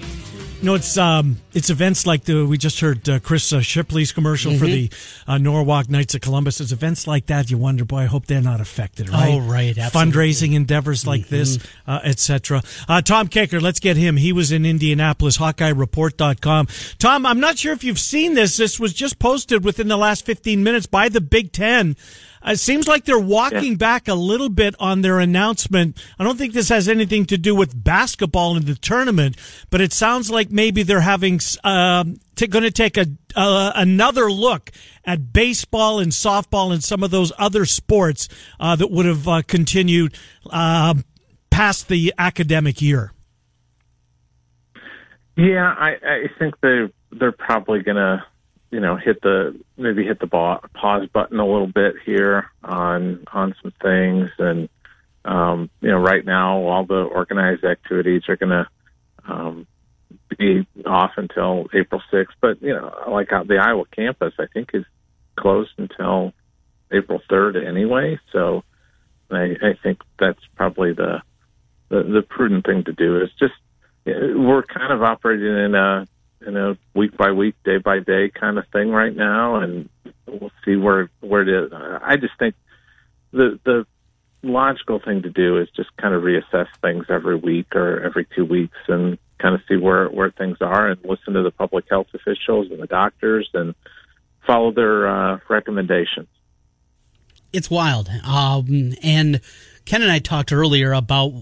You know, it's um, it's events like the we just heard uh, Chris uh, Shipley's commercial mm-hmm. for the uh, Norwalk Knights of Columbus. It's events like that you wonder, boy, I hope they're not affected, right? Oh, right, absolutely. Fundraising endeavors like mm-hmm. this, uh, etc. Uh, Tom Kakert, let's get him. He was in Indianapolis, HawkeyeReport.com. Tom, I'm not sure if you've seen this. This was just posted within the last 15 minutes by the Big Ten. It seems like they're walking yeah. back a little bit on their announcement. I don't think this has anything to do with basketball in the tournament, but it sounds like maybe they're having uh, t- going to take a uh, another look at baseball and softball and some of those other sports uh, that would have uh, continued um, past the academic year. Yeah, I, I think they they're probably going to you know hit the maybe hit the pause button a little bit here on on some things. And um, you know right now all the organized activities are going to um, be off until April 6th but you know like the Iowa campus I think is closed until April 3rd anyway. So I, I think that's probably the, the the prudent thing to do is just we're kind of operating in a you know week by week, day by day kind of thing right now, and we'll see where where it is. I just think the the logical thing to do is just kind of reassess things every week or every two weeks and kind of see where where things are and listen to the public health officials and the doctors and follow their uh, recommendations. It's wild, um, and Ken and I talked earlier about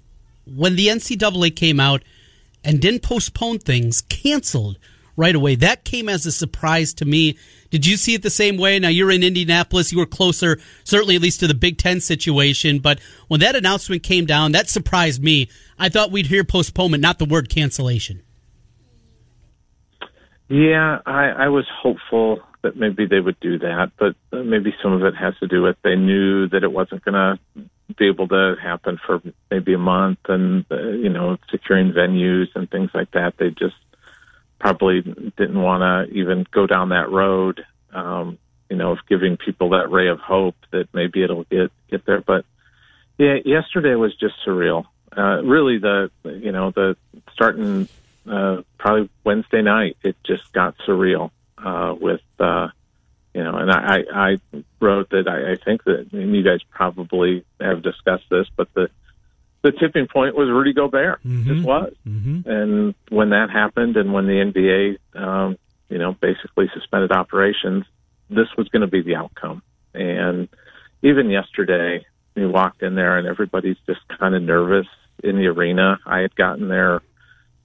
when the NCAA came out and didn't postpone things, canceled right away. That came as a surprise to me. Did you see it the same way? Now you're in Indianapolis, you were closer, certainly at least to the Big Ten situation. But when that announcement came down, that surprised me. I thought we'd hear postponement, not the word cancellation. Yeah, I, I was hopeful that maybe they would do that, but maybe some of it has to do with they knew that it wasn't going to be able to happen for maybe a month and uh, you know securing venues and things like that. They just probably didn't want to even go down that road um you know of giving people that ray of hope that maybe it'll get get there. But yeah yesterday was just surreal. Uh really the you know the starting uh probably wednesday night it just got surreal uh with uh you know, and I, I wrote that I, I think that and you guys probably have discussed this, but the the tipping point was Rudy Gobert. Mm-hmm. It was, mm-hmm. and when that happened, and when the NBA, um, you know, basically suspended operations, this was going to be the outcome. And even yesterday, we walked in there, and everybody's just kind of nervous in the arena. I had gotten there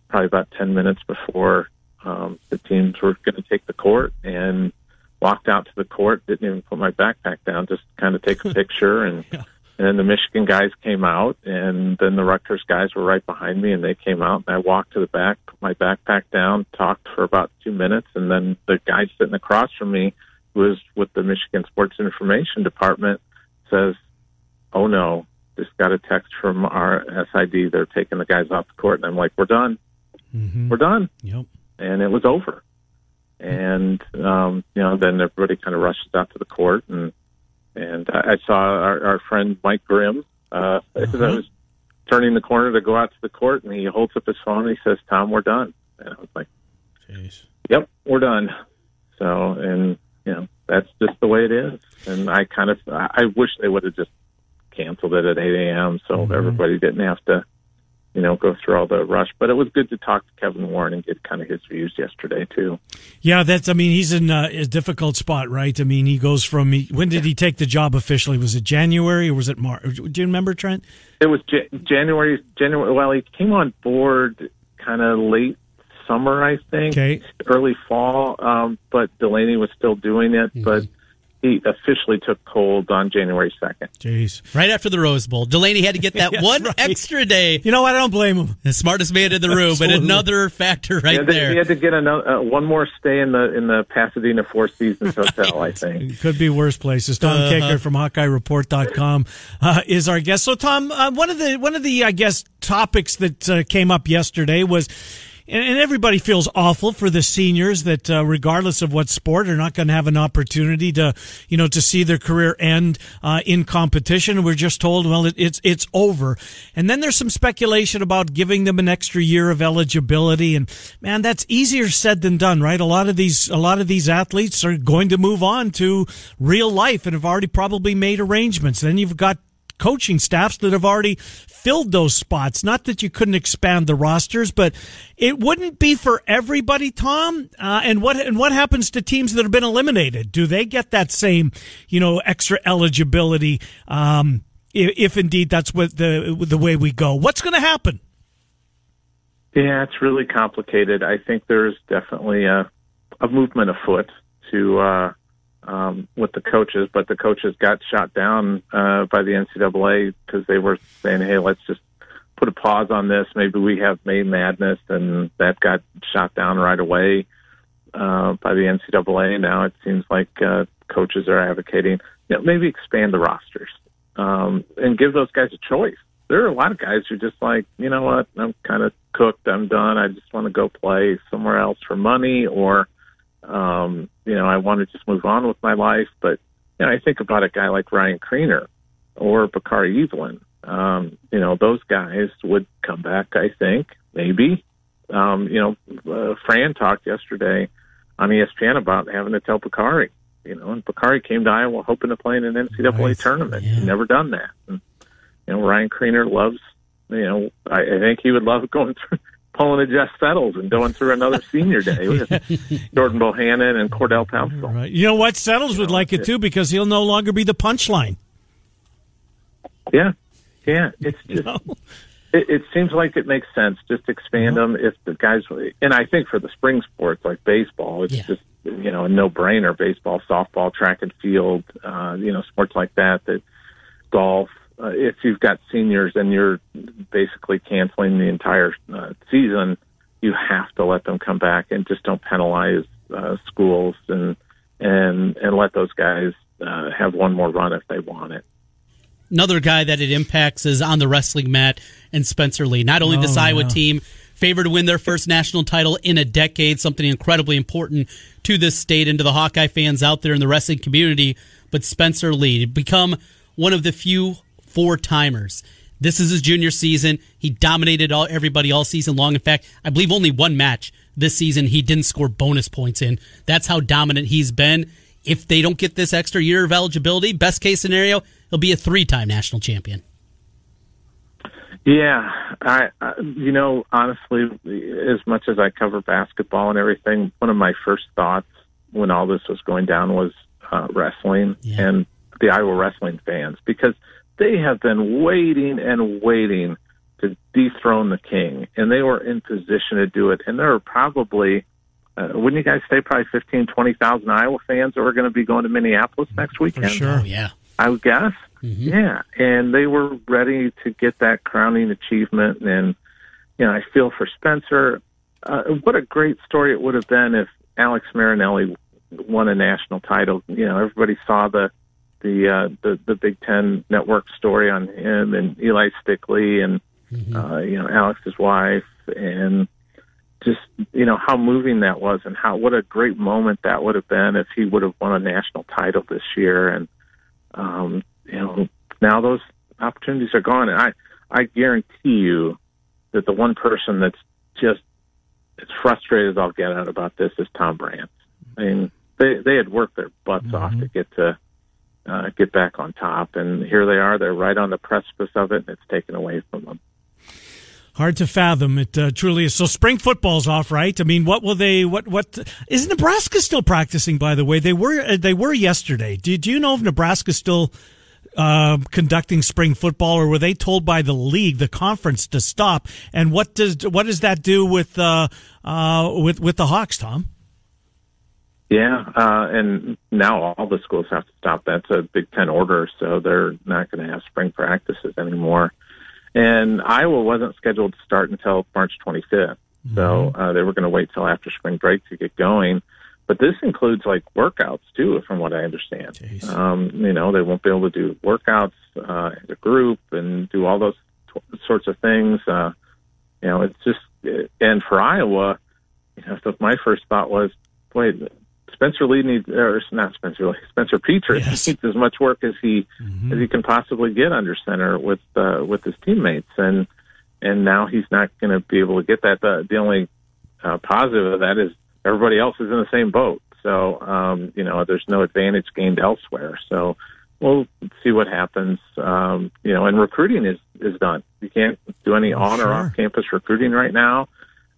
probably about ten minutes before um, the teams were going to take the court, and walked out to the court, didn't even put my backpack down, just kind of take a picture and yeah. and then the Michigan guys came out and then the Rutgers guys were right behind me and they came out and I walked to the back, put my backpack down, talked for about two minutes and then the guy sitting across from me who was with the Michigan Sports Information Department says, Oh no, just got a text from our SID, they're taking the guys off the court and I'm like, We're done. Mm-hmm. We're done. Yep. And it was over and um, you know, then everybody kind of rushes out to the court, and and I saw our, our friend Mike Grimm uh, uh-huh. I was turning the corner to go out to the court, and he holds up his phone and he says, "Tom, we're done." And I was like, Jeez. "Yep, we're done." So, and you know, that's just the way it is. And I kind of, I wish they would have just canceled it at 8 a.m. so mm-hmm. everybody didn't have to you know, go through all the rush. But it was good to talk to Kevin Warren and get kind of his views yesterday too. Yeah, that's. I mean, he's in uh, a difficult spot, right? I mean, he goes from when did he take the job officially? Was it January or was it March? Do you remember, Trent? It was J- January. January. Well, he came on board kind of late summer, I think, okay. early fall. Um, but Delaney was still doing it, mm-hmm. but he officially took hold on January 2nd. Jeez. Right after the Rose Bowl. Delaney had to get that one right. extra day. You know what? I don't blame him. The smartest man in the room, but another factor right yeah, there. He had to get another, uh, one more stay in the in the Pasadena Four Seasons Hotel, I think. Could be worse places. Tom uh-huh. Kakert from HawkeyeReport.com uh, is our guest. So, Tom, uh, one of the one of the I guess topics that uh, came up yesterday was and, and everybody feels awful for the seniors that, uh, regardless of what sport, are not going to have an opportunity to, you know, to see their career end uh, in competition. We're just told, well, it, it's it's over. And then there's some speculation about giving them an extra year of eligibility. And man, that's easier said than done, right? A lot of these a lot of these athletes are going to move on to real life and have already probably made arrangements. Then you've got coaching staffs that have already filled those spots. Not that you couldn't expand the rosters, but it wouldn't be for everybody, Tom. Uh, and what and what happens to teams that have been eliminated? Do they get that same, you know, extra eligibility? Um, if, if indeed that's what the the way we go, what's going to happen? Yeah, it's really complicated. I think there's definitely a a movement afoot to uh, um, with the coaches, but the coaches got shot down uh, by the NCAA because they were saying, "Hey, let's just put a pause on this. Maybe we have May Madness," and that got shot down right away uh, by the NCAA. Now it seems like uh, coaches are advocating, you know, maybe expand the rosters um, and give those guys a choice. There are a lot of guys who just like, you know what, I'm kind of cooked. I'm done. I just want to go play somewhere else for money or um, you know, I want to just move on with my life. But you know, I think about a guy like Ryan Kriener or Bakari Evelyn. Um, you know, those guys would come back. I think maybe. Um, you know, uh, Fran talked yesterday on ESPN about having to tell Bakari. You know, and Bakari came to Iowa hoping to play in an NCAA right. tournament. Yeah. He's never done that. And, you know, Ryan Kriener loves. You know, I, I think he would love going through pulling a Jeff Settles and going through another senior day with Jordan Bohannon and Cordell Pemsl. Right. You know what? Settles would like it too because he'll no longer be the punchline. Yeah, yeah. It's just. You know? it, it, seems like it makes sense. Just expand them if the guys. And I think for the spring sports like baseball, it's yeah. just you know a no brainer. Baseball, softball, track and field, uh, you know, sports like that. That golf, uh, if you've got seniors and you're basically canceling the entire uh, season, you have to let them come back and just don't penalize uh, schools and and and let those guys uh, have one more run if they want it. Another guy that it impacts is on the wrestling mat and Spencer Lee. Not only oh, this Iowa yeah. team favored to win their first national title in a decade, something incredibly important to this state and to the Hawkeye fans out there in the wrestling community, but Spencer Lee become one of the few four timers. This is his junior season. He dominated all, everybody all season long. In fact, I believe only one match this season he didn't score bonus points in. That's how dominant he's been. If they don't get this extra year of eligibility, best case scenario, he'll be a three time national champion. Yeah, I, I, you know, honestly, as much as I cover basketball and everything, one of my first thoughts when all this was going down was uh, wrestling yeah. and the Iowa wrestling fans because they have been waiting and waiting to dethrone the king, and they were in position to do it. And there are probably, uh, wouldn't you guys say, probably 15, 20,000 Iowa fans that are going to be going to Minneapolis next weekend? For sure, oh, yeah. I would guess. Mm-hmm. Yeah, and they were ready to get that crowning achievement. And you know, I feel for Spencer. Uh, what a great story it would have been if Alex Marinelli won a national title. You know, everybody saw the the uh, the the Big Ten Network story on him and Eli Stickley and mm-hmm. uh, you know Alex's wife and just you know how moving that was and how what a great moment that would have been if he would have won a national title this year and um, you know now those opportunities are gone and I I guarantee you that the one person that's just as frustrated as I'll get out about this is Tom Brands. I mean they they had worked their butts mm-hmm. off to get to uh, get back on top. And here they are; they're right on the precipice of it, and it's taken away from them. Hard to fathom. It uh, truly is. So spring football's off, right? I mean, what will they? What? What is Nebraska still practicing? By the way, they were uh, they were yesterday. Do you know if Nebraska's still uh, conducting spring football, or were they told by the league, the conference, to stop? And what does what does that do with uh, uh, with with the Hawks, Tom? Yeah, uh, and now all the schools have to stop. That's a Big Ten order, so they're not going to have spring practices anymore. And Iowa wasn't scheduled to start until March 25th, mm-hmm. so uh, they were going to wait till after spring break to get going. But this includes like workouts too, from what I understand. Um, you know, they won't be able to do workouts uh, as a group and do all those t- sorts of things. Uh, you know, it's just and for Iowa, you know, so my first thought was, wait, Spencer Lee needs, or not Spencer Lee, Spencer Petras yes. needs as much work as he mm-hmm. as he can possibly get under center with uh, with his teammates, and and now he's not going to be able to get that. The, the only uh, positive of that is everybody else is in the same boat, so um, you know there's no advantage gained elsewhere. So we'll see what happens. Um, you know, and recruiting is is done. You can't do any on sure. or off campus recruiting right now.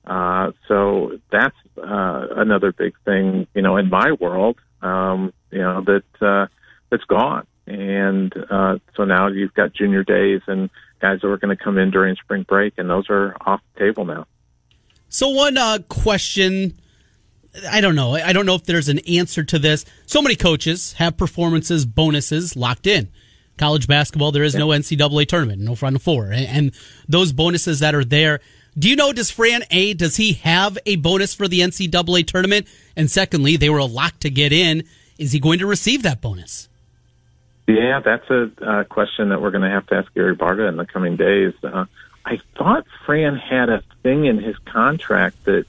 Uh, so that's uh, another big thing, you know, in my world, um, you know, that uh, that's gone. And uh, so now you've got junior days and guys that are going to come in during spring break, and those are off the table now. So one uh, question. I don't know. I don't know if there's an answer to this. So many coaches have performances bonuses locked in. College basketball, there is no NCAA tournament, no Final Four, and those bonuses that are there do you know, does Fran A, does he have a bonus for the NCAA tournament? And secondly, they were a lock to get in. Is he going to receive that bonus? Yeah, that's a uh, question that we're going to have to ask Gary Barta in the coming days. Uh, I thought Fran had a thing in his contract that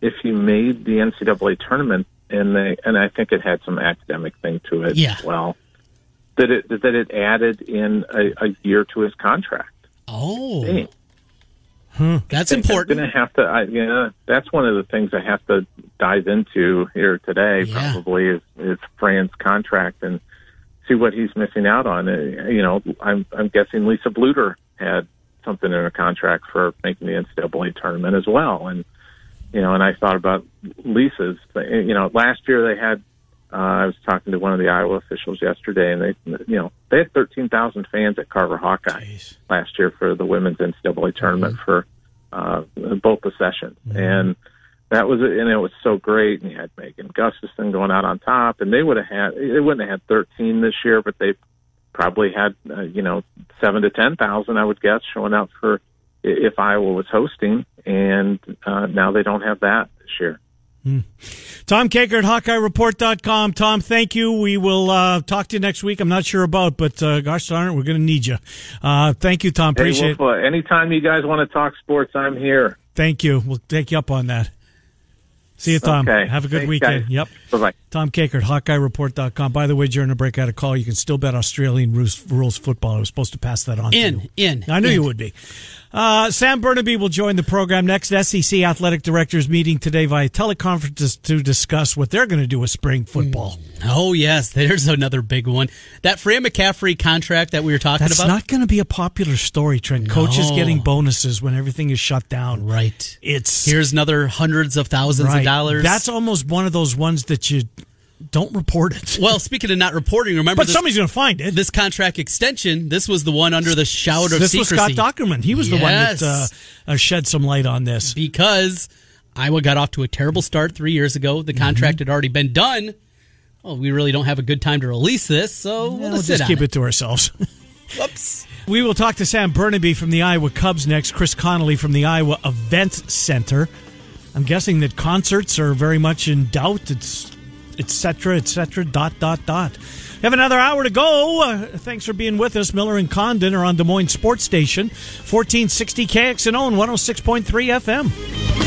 if he made the NCAA tournament, and they, and I think it had some academic thing to it yeah. as well, that it that it added in a, a year to his contract. Oh. Hmm. That's important. I'm have to, I, yeah, that's one of the things I have to dive into here today. Yeah. Probably is, is Fran's contract and see what he's missing out on. Uh, you know, I'm I'm guessing Lisa Bluder had something in her contract for making the NCAA tournament as well, and you know, and I thought about Lisa's. You know, last year they had. Uh, I was talking to one of the Iowa officials yesterday, and they, you know, they had 13,000 fans at Carver Hawkeye Jeez. last year for the women's NCAA tournament mm-hmm. for uh, both the sessions. Mm-hmm. And that was, and it was so great. And you had Megan Gustafson going out on top, and they would have had, they wouldn't have had 13 this year, but they probably had, uh, you know, seven to 10,000, I would guess, showing out for if Iowa was hosting. And uh, now they don't have that this year. Hmm. Tom Kakert, HawkeyeReport.com. Tom, thank you. We will uh, talk to you next week. I'm not sure about, but uh, gosh darn it, we're going to need you. Uh, thank you, Tom. Appreciate hey, well, it. Anytime you guys want to talk sports, I'm here. Thank you. We'll take you up on that. See you, Tom. Okay. Have a good Thanks, weekend. Guys. Yep. Bye bye. Tom Kakert, HawkeyeReport.com. By the way, during the break, I had a call. You can still bet Australian rules, football. I was supposed to pass that on in, to you. In, I knew in. you would be. Uh, Sam Bernabe will join the program next. SEC athletic directors meeting today via teleconference to discuss what they're going to do with spring football. Oh yes, there's another big one. That Fran McCaffery contract that we were talking That's about. not going to be a popular story, Trent. No. Coaches getting bonuses when everything is shut down. Right. It's here's another hundreds of thousands right. of dollars. That's almost one of those ones that you don't report it. Well, speaking of not reporting, remember, but this, somebody's going to find it. This contract extension, this was the one under the shout of this secrecy. was Scott Dochterman. He was yes. the one that uh, uh, shed some light on this because Iowa got off to a terrible start three years ago. The contract mm-hmm. had already been done. Well, we really don't have a good time to release this, so we'll, we'll just keep it. it to ourselves. Whoops. We will talk to Sam Bernabe from the Iowa Cubs next. Chris Connolly from the Iowa Event Center. I'm guessing that concerts are very much in doubt. It's etc., etc., dot, dot, dot. We have another hour to go. Uh, thanks for being with us. Miller and Condon are on Des Moines Sports Station, 1460 KXNO and 106.3 FM.